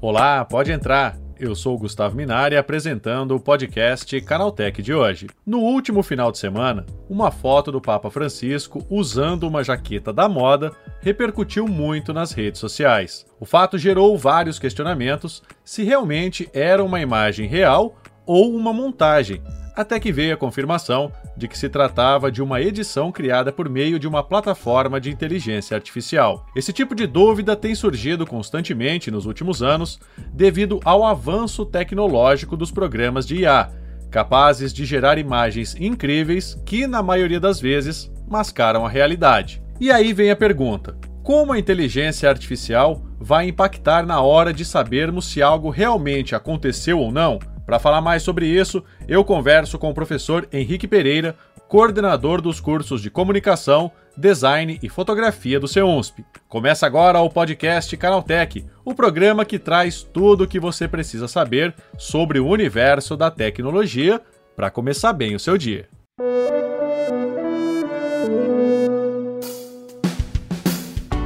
Olá, pode entrar. Eu sou o Gustavo Minari apresentando o podcast Canaltech de hoje. No último final de semana, uma foto do Papa Francisco usando uma jaqueta da moda repercutiu muito nas redes sociais. O fato gerou vários questionamentos se realmente era uma imagem real ou uma montagem, até que veio a confirmação de que se tratava de uma edição criada por meio de uma plataforma de inteligência artificial. Esse tipo de dúvida tem surgido constantemente nos últimos anos devido ao avanço tecnológico dos programas de IA, capazes de gerar imagens incríveis que, na maioria das vezes, mascaram a realidade. E aí vem a pergunta: como a inteligência artificial vai impactar na hora de sabermos se algo realmente aconteceu ou não? Para falar mais sobre isso, eu converso com o professor Henrique Pereira, coordenador dos cursos de Comunicação, Design e Fotografia do CEUNSP. Começa agora o podcast Canaltech, o programa que traz tudo o que você precisa saber sobre o universo da tecnologia para começar bem o seu dia.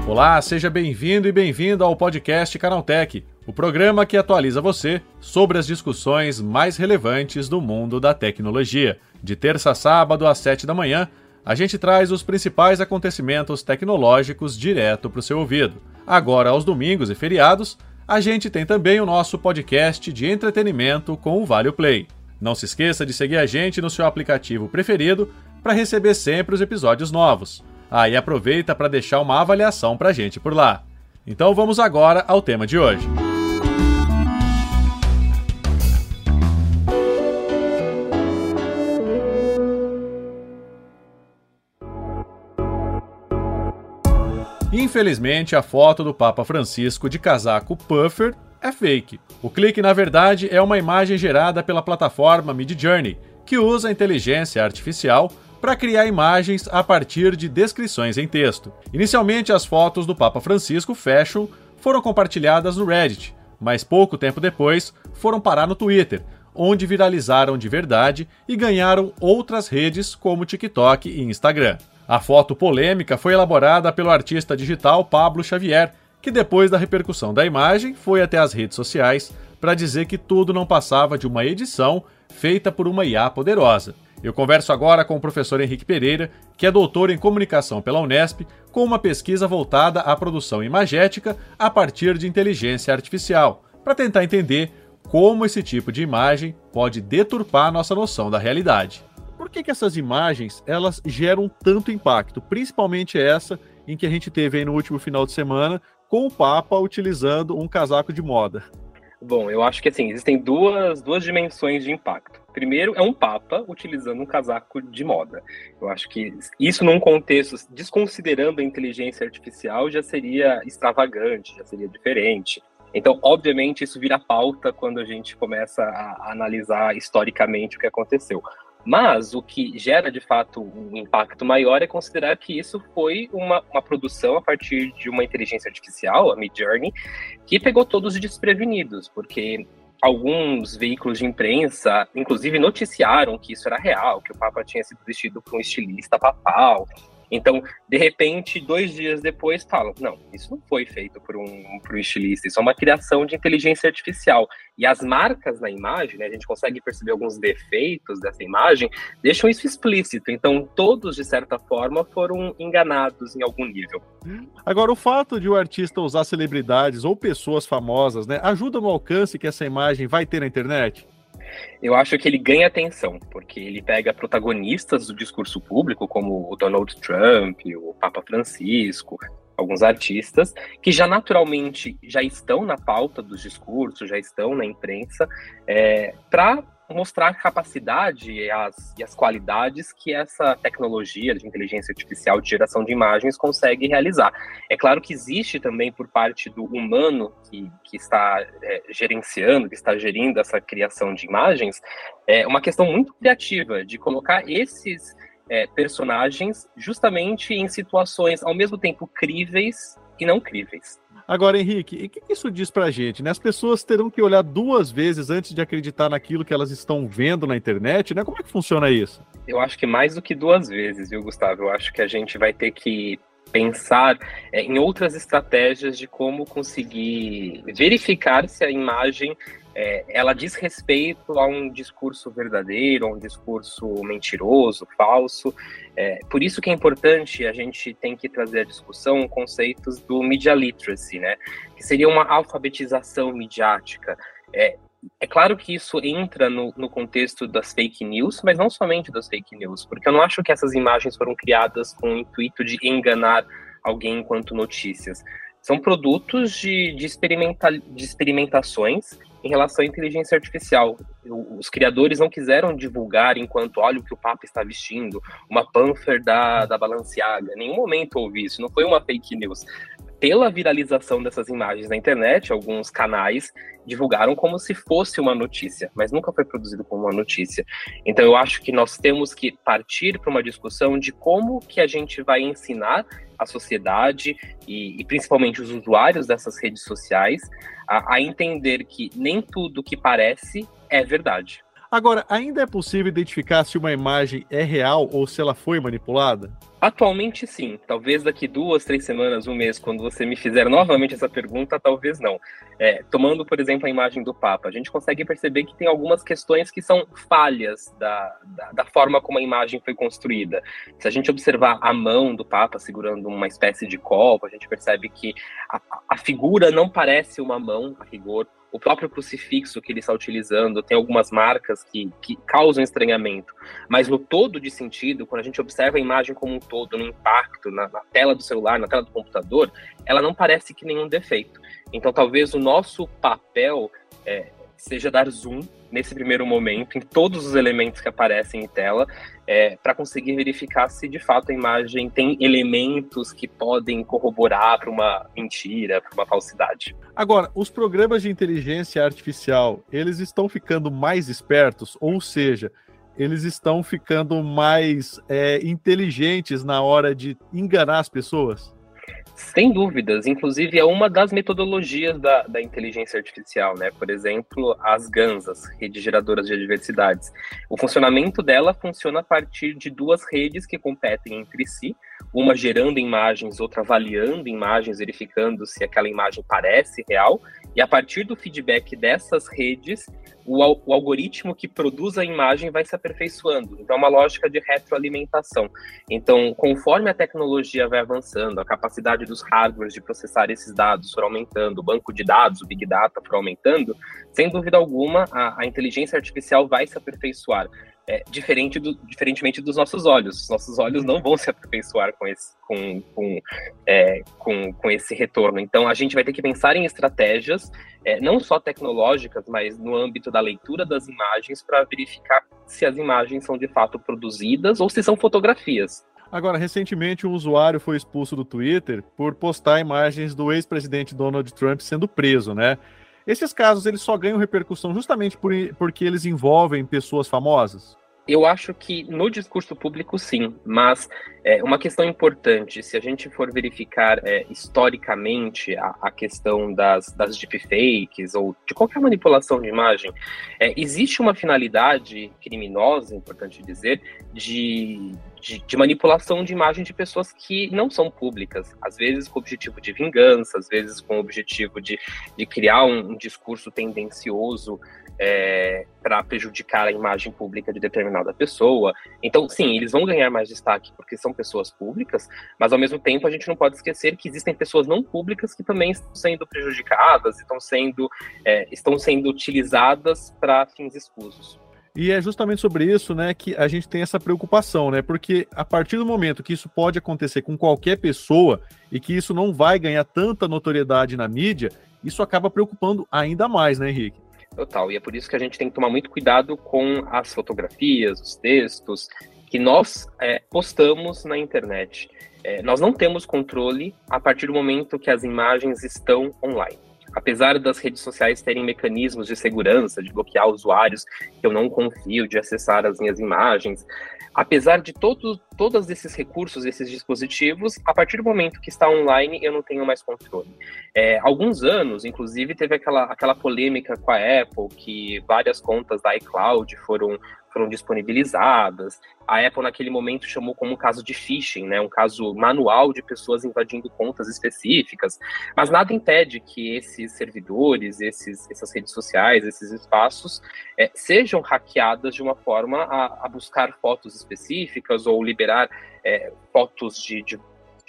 Olá, seja bem-vindo e bem-vinda ao podcast Canaltech, o programa que atualiza você sobre as discussões mais relevantes do mundo da tecnologia. De terça a sábado às sete da manhã, a gente traz os principais acontecimentos tecnológicos direto para o seu ouvido. Agora, aos domingos e feriados, a gente tem também o nosso podcast de entretenimento com o Vale Play. Não se esqueça de seguir a gente no seu aplicativo preferido para receber sempre os episódios novos. Ah, e aproveita para deixar uma avaliação para a gente por lá. Então vamos agora ao tema de hoje. Infelizmente, a foto do Papa Francisco de casaco puffer é fake. O clique, na verdade, é uma imagem gerada pela plataforma Midjourney, que usa inteligência artificial para criar imagens a partir de descrições em texto. Inicialmente, as fotos do Papa Francisco Fashion foram compartilhadas no Reddit, mas pouco tempo depois foram parar no Twitter, onde viralizaram de verdade e ganharam outras redes como TikTok e Instagram. A foto polêmica foi elaborada pelo artista digital Pablo Xavier, que depois da repercussão da imagem foi até as redes sociais para dizer que tudo não passava de uma edição feita por uma IA poderosa. Eu converso agora com o professor Henrique Pereira, que é doutor em comunicação pela Unesp, com uma pesquisa voltada à produção imagética a partir de inteligência artificial, para tentar entender como esse tipo de imagem pode deturpar nossa noção da realidade por que, que essas imagens elas geram tanto impacto? Principalmente essa em que a gente teve aí no último final de semana com o Papa utilizando um casaco de moda. Bom, eu acho que assim, existem duas, duas dimensões de impacto. Primeiro, é um Papa utilizando um casaco de moda. Eu acho que isso, num contexto, desconsiderando a inteligência artificial, já seria extravagante, já seria diferente. Então, obviamente, isso vira pauta quando a gente começa a analisar historicamente o que aconteceu. Mas o que gera de fato um impacto maior é considerar que isso foi uma, uma produção a partir de uma inteligência artificial, a Midjourney, que pegou todos desprevenidos, porque alguns veículos de imprensa, inclusive, noticiaram que isso era real, que o Papa tinha sido vestido por um estilista papal, então, de repente, dois dias depois, falam: não, isso não foi feito por um, por um estilista, isso é uma criação de inteligência artificial. E as marcas na imagem, né, a gente consegue perceber alguns defeitos dessa imagem, deixam isso explícito. Então, todos, de certa forma, foram enganados em algum nível. Agora, o fato de o artista usar celebridades ou pessoas famosas né, ajuda no alcance que essa imagem vai ter na internet? Eu acho que ele ganha atenção, porque ele pega protagonistas do discurso público, como o Donald Trump, o Papa Francisco, alguns artistas, que já naturalmente já estão na pauta dos discursos, já estão na imprensa, é, para mostrar a capacidade e as, e as qualidades que essa tecnologia de inteligência artificial de geração de imagens consegue realizar. É claro que existe também por parte do humano que, que está é, gerenciando, que está gerindo essa criação de imagens, é uma questão muito criativa de colocar esses é, personagens justamente em situações ao mesmo tempo críveis e não críveis. Agora, Henrique, e o que isso diz pra gente? Né? As pessoas terão que olhar duas vezes antes de acreditar naquilo que elas estão vendo na internet, né? Como é que funciona isso? Eu acho que mais do que duas vezes, viu, Gustavo? Eu acho que a gente vai ter que pensar é, em outras estratégias de como conseguir verificar se a imagem é, ela diz respeito a um discurso verdadeiro, a um discurso mentiroso, falso. É, por isso que é importante a gente tem que trazer à discussão conceitos do media literacy, né? Que seria uma alfabetização midiática. É, é claro que isso entra no, no, contexto das fake news, mas não somente das fake news, porque eu não acho que essas imagens foram criadas com o intuito de enganar alguém enquanto notícias. São produtos de, de, experimenta, de experimentações em relação à inteligência artificial. Os criadores não quiseram divulgar enquanto olha o que o Papa está vestindo, uma panther da, da Balenciaga. Em nenhum momento houve isso, não foi uma fake news pela viralização dessas imagens na internet, alguns canais divulgaram como se fosse uma notícia, mas nunca foi produzido como uma notícia. Então eu acho que nós temos que partir para uma discussão de como que a gente vai ensinar a sociedade e, e principalmente os usuários dessas redes sociais a, a entender que nem tudo que parece é verdade. Agora, ainda é possível identificar se uma imagem é real ou se ela foi manipulada? Atualmente, sim. Talvez daqui duas, três semanas, um mês, quando você me fizer novamente essa pergunta, talvez não. É, tomando, por exemplo, a imagem do Papa, a gente consegue perceber que tem algumas questões que são falhas da, da, da forma como a imagem foi construída. Se a gente observar a mão do Papa segurando uma espécie de copo, a gente percebe que a, a figura não parece uma mão, a rigor o próprio crucifixo que ele está utilizando tem algumas marcas que, que causam estranhamento, mas no todo de sentido, quando a gente observa a imagem como um todo, no impacto, na, na tela do celular, na tela do computador, ela não parece que nenhum defeito. Então, talvez o nosso papel é, seja dar zoom nesse primeiro momento em todos os elementos que aparecem em tela, é, para conseguir verificar se de fato a imagem tem elementos que podem corroborar para uma mentira, para uma falsidade. Agora, os programas de inteligência artificial, eles estão ficando mais espertos, ou seja, eles estão ficando mais é, inteligentes na hora de enganar as pessoas? Sem dúvidas, inclusive é uma das metodologias da, da inteligência artificial, né? Por exemplo, as GANs, redes geradoras de adversidades. O funcionamento dela funciona a partir de duas redes que competem entre si, uma gerando imagens, outra avaliando imagens, verificando se aquela imagem parece real, e a partir do feedback dessas redes, o, o, algoritmo que produz a imagem vai se aperfeiçoando. Então, é uma lógica de retroalimentação. Então, conforme a tecnologia vai avançando, a capacidade dos hardwares de processar esses dados for aumentando, o banco de dados, o Big Data for aumentando, sem dúvida alguma, a, a inteligência artificial vai se aperfeiçoar é, diferente do, diferentemente dos nossos olhos. Os nossos olhos não vão se aperfeiçoar com esse, com, com, é, com, com esse retorno. Então, a gente vai ter que pensar em estratégias, é, não só tecnológicas, mas no âmbito da leitura das imagens, para verificar se as imagens são de fato produzidas ou se são fotografias. Agora, recentemente, um usuário foi expulso do Twitter por postar imagens do ex-presidente Donald Trump sendo preso, né? Esses casos eles só ganham repercussão justamente por, porque eles envolvem pessoas famosas? Eu acho que no discurso público, sim, mas é, uma questão importante, se a gente for verificar é, historicamente a, a, questão das, das deepfakes ou de qualquer manipulação de imagem, é, existe uma finalidade criminosa, importante dizer, de, de, de, manipulação de imagem de pessoas que não são públicas, às vezes com o objetivo de vingança, às vezes com o objetivo de, de criar um, um discurso tendencioso é, para prejudicar a imagem pública de determinada pessoa. Então, sim, eles vão ganhar mais destaque porque são pessoas públicas, mas ao mesmo tempo a gente não pode esquecer que existem pessoas não públicas que também estão sendo prejudicadas, estão sendo, é, estão sendo utilizadas para fins escusos. E é justamente sobre isso, né, que a gente tem essa preocupação, né? Porque a partir do momento que isso pode acontecer com qualquer pessoa e que isso não vai ganhar tanta notoriedade na mídia, isso acaba preocupando ainda mais, né, Henrique? Total. E é por isso que a gente tem que tomar muito cuidado com as fotografias, os textos que nós é, postamos na internet. É, nós não temos controle a partir do momento que as imagens estão online apesar das redes sociais terem mecanismos de segurança, de bloquear usuários que eu não confio, de acessar as minhas imagens, apesar de todo, todos esses recursos, esses dispositivos, a partir do momento que está online, eu não tenho mais controle. É, alguns anos, inclusive, teve aquela, aquela polêmica com a Apple, que várias contas da iCloud foram foram disponibilizadas. A Apple, naquele momento, chamou como um caso de phishing, né, um caso manual de pessoas invadindo contas específicas. Mas nada impede que esses servidores, esses, essas redes sociais, esses espaços, é, sejam hackeadas de uma forma a, a, buscar fotos específicas ou liberar é, fotos de, de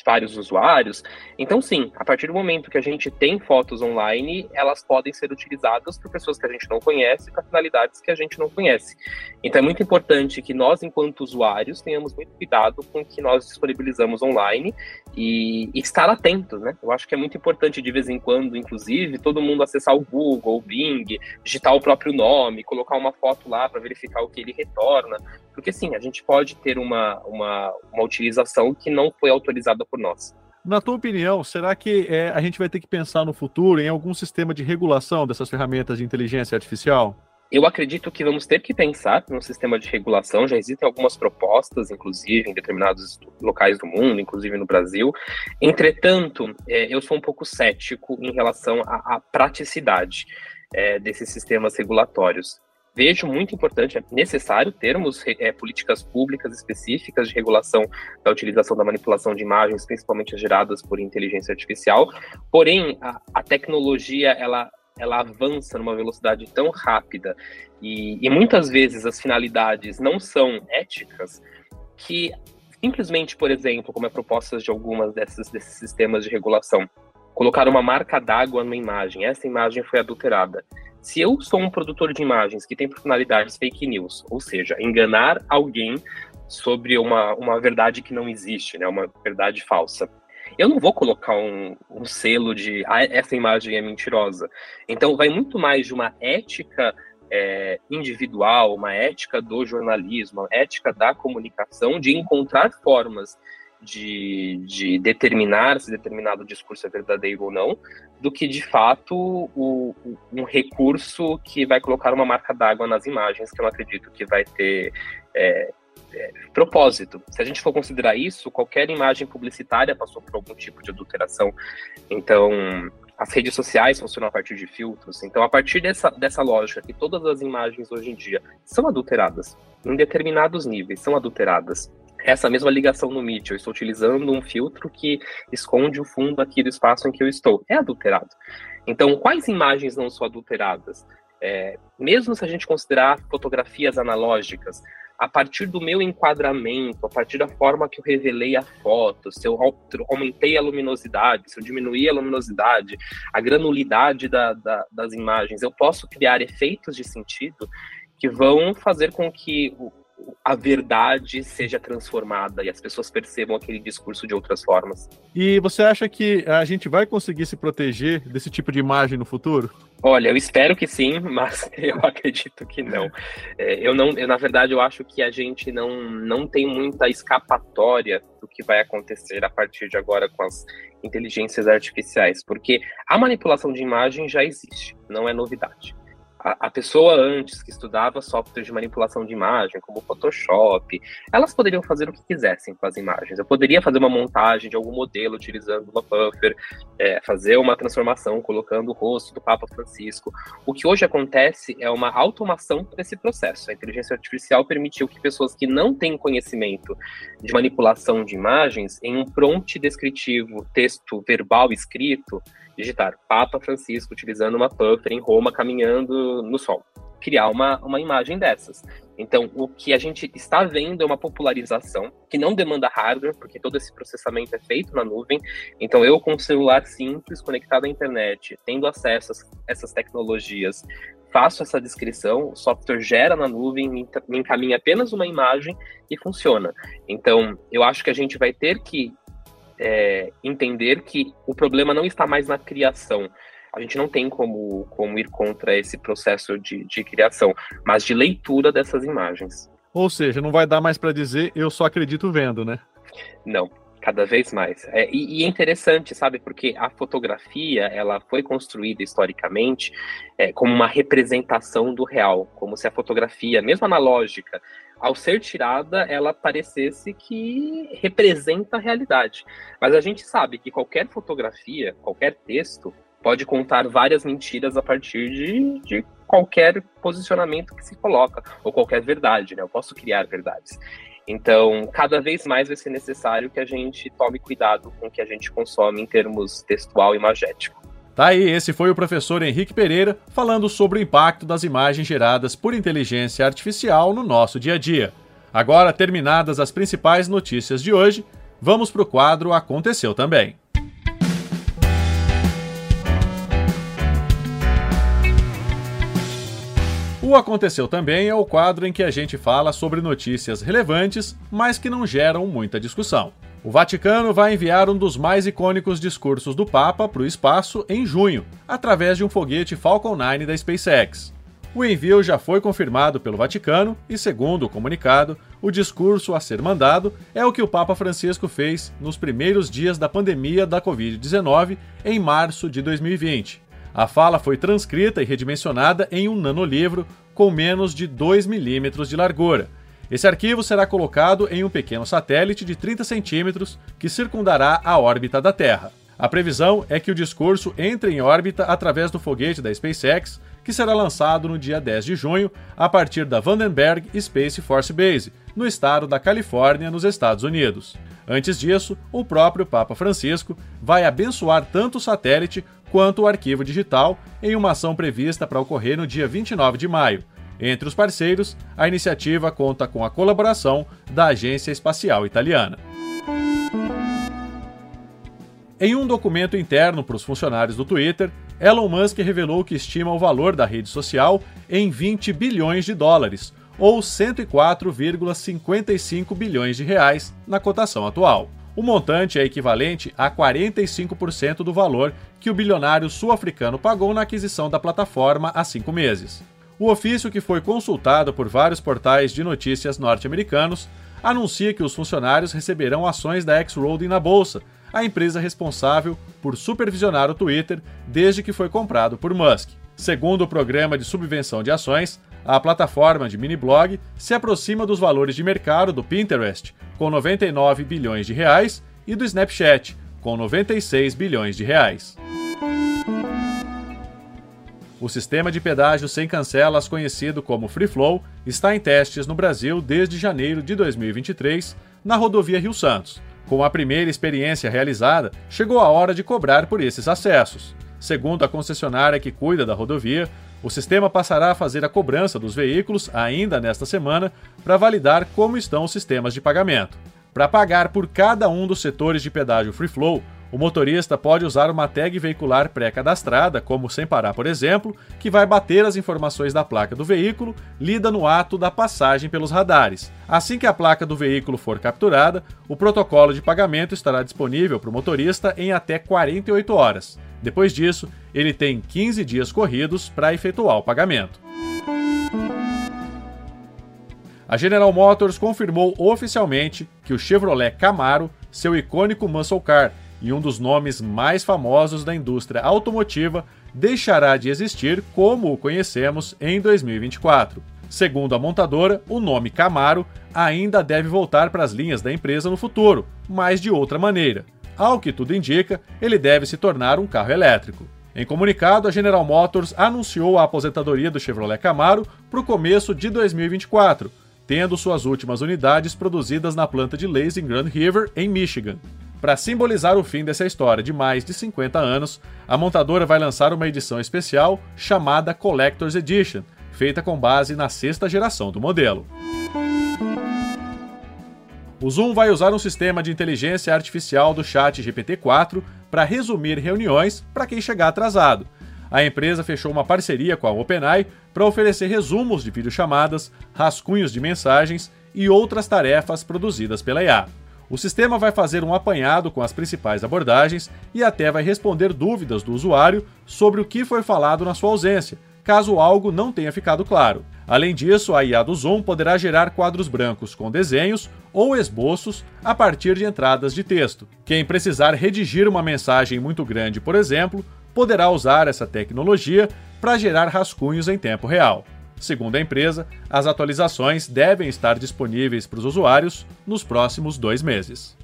vários usuários. Então, sim, a partir do momento que a gente tem fotos online, elas podem ser utilizadas por pessoas que a gente não conhece para finalidades que a gente não conhece. Então, é muito importante que nós, enquanto usuários, tenhamos muito cuidado com o que nós disponibilizamos online e, e estar atentos, né? Eu acho que é muito importante, de vez em quando, inclusive, todo mundo acessar o Google, o Bing, digitar o próprio nome, colocar uma foto lá para verificar o que ele retorna, porque, sim, a gente pode ter uma, uma, uma utilização que não foi autorizada por nós. Na tua opinião, será que é, a gente vai ter que pensar no futuro em algum sistema de regulação dessas ferramentas de inteligência artificial? Eu acredito que vamos ter que pensar num sistema de regulação. Já existem algumas propostas, inclusive, em determinados locais do mundo, inclusive no Brasil. Entretanto, é, eu sou um pouco cético em relação à, à praticidade é, desses sistemas regulatórios vejo muito importante, é necessário termos é, políticas públicas específicas de regulação da utilização da manipulação de imagens, principalmente geradas por inteligência artificial. Porém, a, a tecnologia ela ela avança numa velocidade tão rápida e, e muitas vezes as finalidades não são éticas que simplesmente, por exemplo, como é propostas de algumas desses, desses sistemas de regulação, colocar uma marca d'água numa imagem, essa imagem foi adulterada. Se eu sou um produtor de imagens que tem finalidades fake news, ou seja, enganar alguém sobre uma, uma verdade que não existe, né, uma verdade falsa, eu não vou colocar um, um selo de ah, essa imagem é mentirosa. Então, vai muito mais de uma ética é, individual, uma ética do jornalismo, uma ética da comunicação, de encontrar formas de, de determinar se determinado discurso é verdadeiro ou não, do que de fato o, o, um recurso que vai colocar uma marca d'água nas imagens, que eu não acredito que vai ter é, é, propósito. Se a gente for considerar isso, qualquer imagem publicitária passou por algum tipo de adulteração. Então, as redes sociais funcionam a partir de filtros. Então, a partir dessa, dessa lógica que todas as imagens hoje em dia são adulteradas, em determinados níveis, são adulteradas essa mesma ligação no Meet, eu estou utilizando um filtro que esconde o fundo aqui do espaço em que eu estou. É adulterado. Então, quais imagens não são adulteradas? É, mesmo se a gente considerar fotografias analógicas, a partir do meu enquadramento, a partir da forma que eu revelei a foto, se eu aumentei a luminosidade, se eu diminuí a luminosidade, a granulidade da, da, das imagens, eu posso criar efeitos de sentido que vão fazer com que a verdade seja transformada e as pessoas percebam aquele discurso de outras formas. E você acha que a gente vai conseguir se proteger desse tipo de imagem no futuro? Olha, eu espero que sim, mas eu acredito que não. É, eu não, eu, na verdade, eu acho que a gente não, não tem muita escapatória do que vai acontecer a partir de agora com as inteligências artificiais, porque a manipulação de imagem já existe, não é novidade a, pessoa antes que estudava software de manipulação de imagem, como Photoshop, elas poderiam fazer o que quisessem com as imagens. Eu poderia fazer uma montagem de algum modelo utilizando uma buffer, é, fazer uma transformação colocando o rosto do Papa Francisco. O que hoje acontece é uma automação desse processo. A inteligência artificial permitiu que pessoas que não têm conhecimento de manipulação de imagens, em um prompt descritivo, texto verbal escrito, digitar Papa Francisco utilizando uma puffer em Roma caminhando no sol. Criar uma, uma imagem dessas. Então, o que a gente está vendo é uma popularização que não demanda hardware, porque todo esse processamento é feito na nuvem. Então, eu com um celular simples, conectado à internet, tendo acesso a essas tecnologias, faço essa descrição, o software gera na nuvem, me encaminha apenas uma imagem e funciona. Então, eu acho que a gente vai ter que é, entender que o problema não está mais na criação. A gente não tem como, como ir contra esse processo de, de criação, mas de leitura dessas imagens. Ou seja, não vai dar mais para dizer eu só acredito vendo, né? Não, cada vez mais. É, e, e, é interessante, sabe, porque a fotografia ela foi construída historicamente é, como uma representação do real, como se a fotografia, mesmo analógica, ao ser tirada, ela parecesse que representa a realidade. Mas a gente sabe que qualquer fotografia, qualquer texto, pode contar várias mentiras a partir de, de qualquer posicionamento que se coloca, ou qualquer verdade, né? Eu posso criar verdades. Então, cada vez mais vai ser necessário que a gente tome cuidado com o que a gente consome em termos textual e magético. Tá aí, esse foi o professor Henrique Pereira falando sobre o impacto das imagens geradas por inteligência artificial no nosso dia a dia. Agora, terminadas as principais notícias de hoje, vamos para o quadro Aconteceu Também. O Aconteceu Também é o quadro em que a gente fala sobre notícias relevantes, mas que não geram muita discussão. O Vaticano vai enviar um dos mais icônicos discursos do Papa para o espaço em junho, através de um foguete Falcon 9 da SpaceX. O envio já foi confirmado pelo Vaticano e, segundo o comunicado, o discurso a ser mandado é o que o Papa Francisco fez nos primeiros dias da pandemia da Covid-19 em março de 2020. A fala foi transcrita e redimensionada em um nanolivro com menos de 2 milímetros de largura. Esse arquivo será colocado em um pequeno satélite de 30 centímetros que circundará a órbita da Terra. A previsão é que o discurso entre em órbita através do foguete da SpaceX, que será lançado no dia 10 de junho a partir da Vandenberg Space Force Base, no estado da Califórnia, nos Estados Unidos. Antes disso, o próprio Papa Francisco vai abençoar tanto o satélite quanto o arquivo digital em uma ação prevista para ocorrer no dia 29 de maio. Entre os parceiros, a iniciativa conta com a colaboração da Agência Espacial Italiana. Em um documento interno para os funcionários do Twitter, Elon Musk revelou que estima o valor da rede social em 20 bilhões de dólares, ou 104,55 bilhões de reais na cotação atual. O montante é equivalente a 45% do valor que o bilionário sul-africano pagou na aquisição da plataforma há cinco meses. O ofício, que foi consultado por vários portais de notícias norte-americanos, anuncia que os funcionários receberão ações da X-Roading na bolsa, a empresa responsável por supervisionar o Twitter desde que foi comprado por Musk. Segundo o programa de subvenção de ações, a plataforma de mini blog se aproxima dos valores de mercado do Pinterest, com 99 bilhões de reais, e do Snapchat, com 96 bilhões de reais. O sistema de pedágio sem cancelas, conhecido como Free Flow, está em testes no Brasil desde janeiro de 2023, na rodovia Rio Santos. Com a primeira experiência realizada, chegou a hora de cobrar por esses acessos. Segundo a concessionária que cuida da rodovia, o sistema passará a fazer a cobrança dos veículos ainda nesta semana para validar como estão os sistemas de pagamento. Para pagar por cada um dos setores de pedágio Free Flow, o motorista pode usar uma tag veicular pré-cadastrada, como sem parar, por exemplo, que vai bater as informações da placa do veículo, lida no ato da passagem pelos radares. Assim que a placa do veículo for capturada, o protocolo de pagamento estará disponível para o motorista em até 48 horas. Depois disso, ele tem 15 dias corridos para efetuar o pagamento. A General Motors confirmou oficialmente que o Chevrolet Camaro, seu icônico muscle car, e um dos nomes mais famosos da indústria automotiva, deixará de existir como o conhecemos em 2024. Segundo a montadora, o nome Camaro ainda deve voltar para as linhas da empresa no futuro, mas de outra maneira. Ao que tudo indica, ele deve se tornar um carro elétrico. Em comunicado, a General Motors anunciou a aposentadoria do Chevrolet Camaro para o começo de 2024, tendo suas últimas unidades produzidas na planta de Lays em Grand River, em Michigan. Para simbolizar o fim dessa história de mais de 50 anos, a montadora vai lançar uma edição especial chamada Collector's Edition, feita com base na sexta geração do modelo. O Zoom vai usar um sistema de inteligência artificial do chat GPT-4 para resumir reuniões para quem chegar atrasado. A empresa fechou uma parceria com a OpenAI para oferecer resumos de videochamadas, rascunhos de mensagens e outras tarefas produzidas pela IA. O sistema vai fazer um apanhado com as principais abordagens e até vai responder dúvidas do usuário sobre o que foi falado na sua ausência, caso algo não tenha ficado claro. Além disso, a IA do Zoom poderá gerar quadros brancos com desenhos ou esboços a partir de entradas de texto. Quem precisar redigir uma mensagem muito grande, por exemplo, poderá usar essa tecnologia para gerar rascunhos em tempo real. Segundo a empresa, as atualizações devem estar disponíveis para os usuários nos próximos dois meses.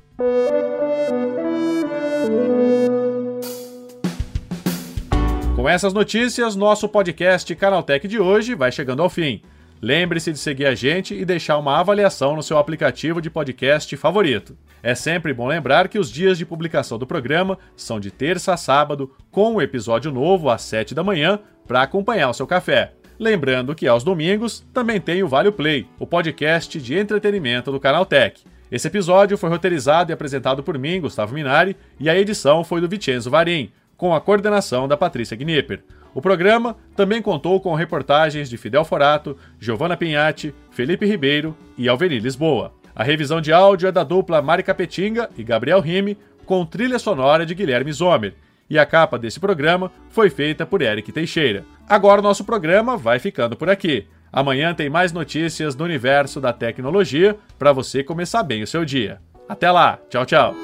Com essas notícias, nosso podcast Canaltech de hoje vai chegando ao fim. Lembre-se de seguir a gente e deixar uma avaliação no seu aplicativo de podcast favorito. É sempre bom lembrar que os dias de publicação do programa são de terça a sábado, com um episódio novo às 7 da manhã para acompanhar o seu café. Lembrando que aos domingos também tem o Vale Play, o podcast de entretenimento do Canal Tech. Esse episódio foi roteirizado e apresentado por mim, Gustavo Minari, e a edição foi do Vicenzo Varim, com a coordenação da Patrícia Gnipper. O programa também contou com reportagens de Fidel Forato, Giovanna Pinhatti, Felipe Ribeiro e Alveni Lisboa. A revisão de áudio é da dupla Mari Capetinga e Gabriel Rime, com trilha sonora de Guilherme Zomer. E a capa desse programa foi feita por Eric Teixeira. Agora o nosso programa vai ficando por aqui. Amanhã tem mais notícias do universo da tecnologia para você começar bem o seu dia. Até lá, tchau, tchau.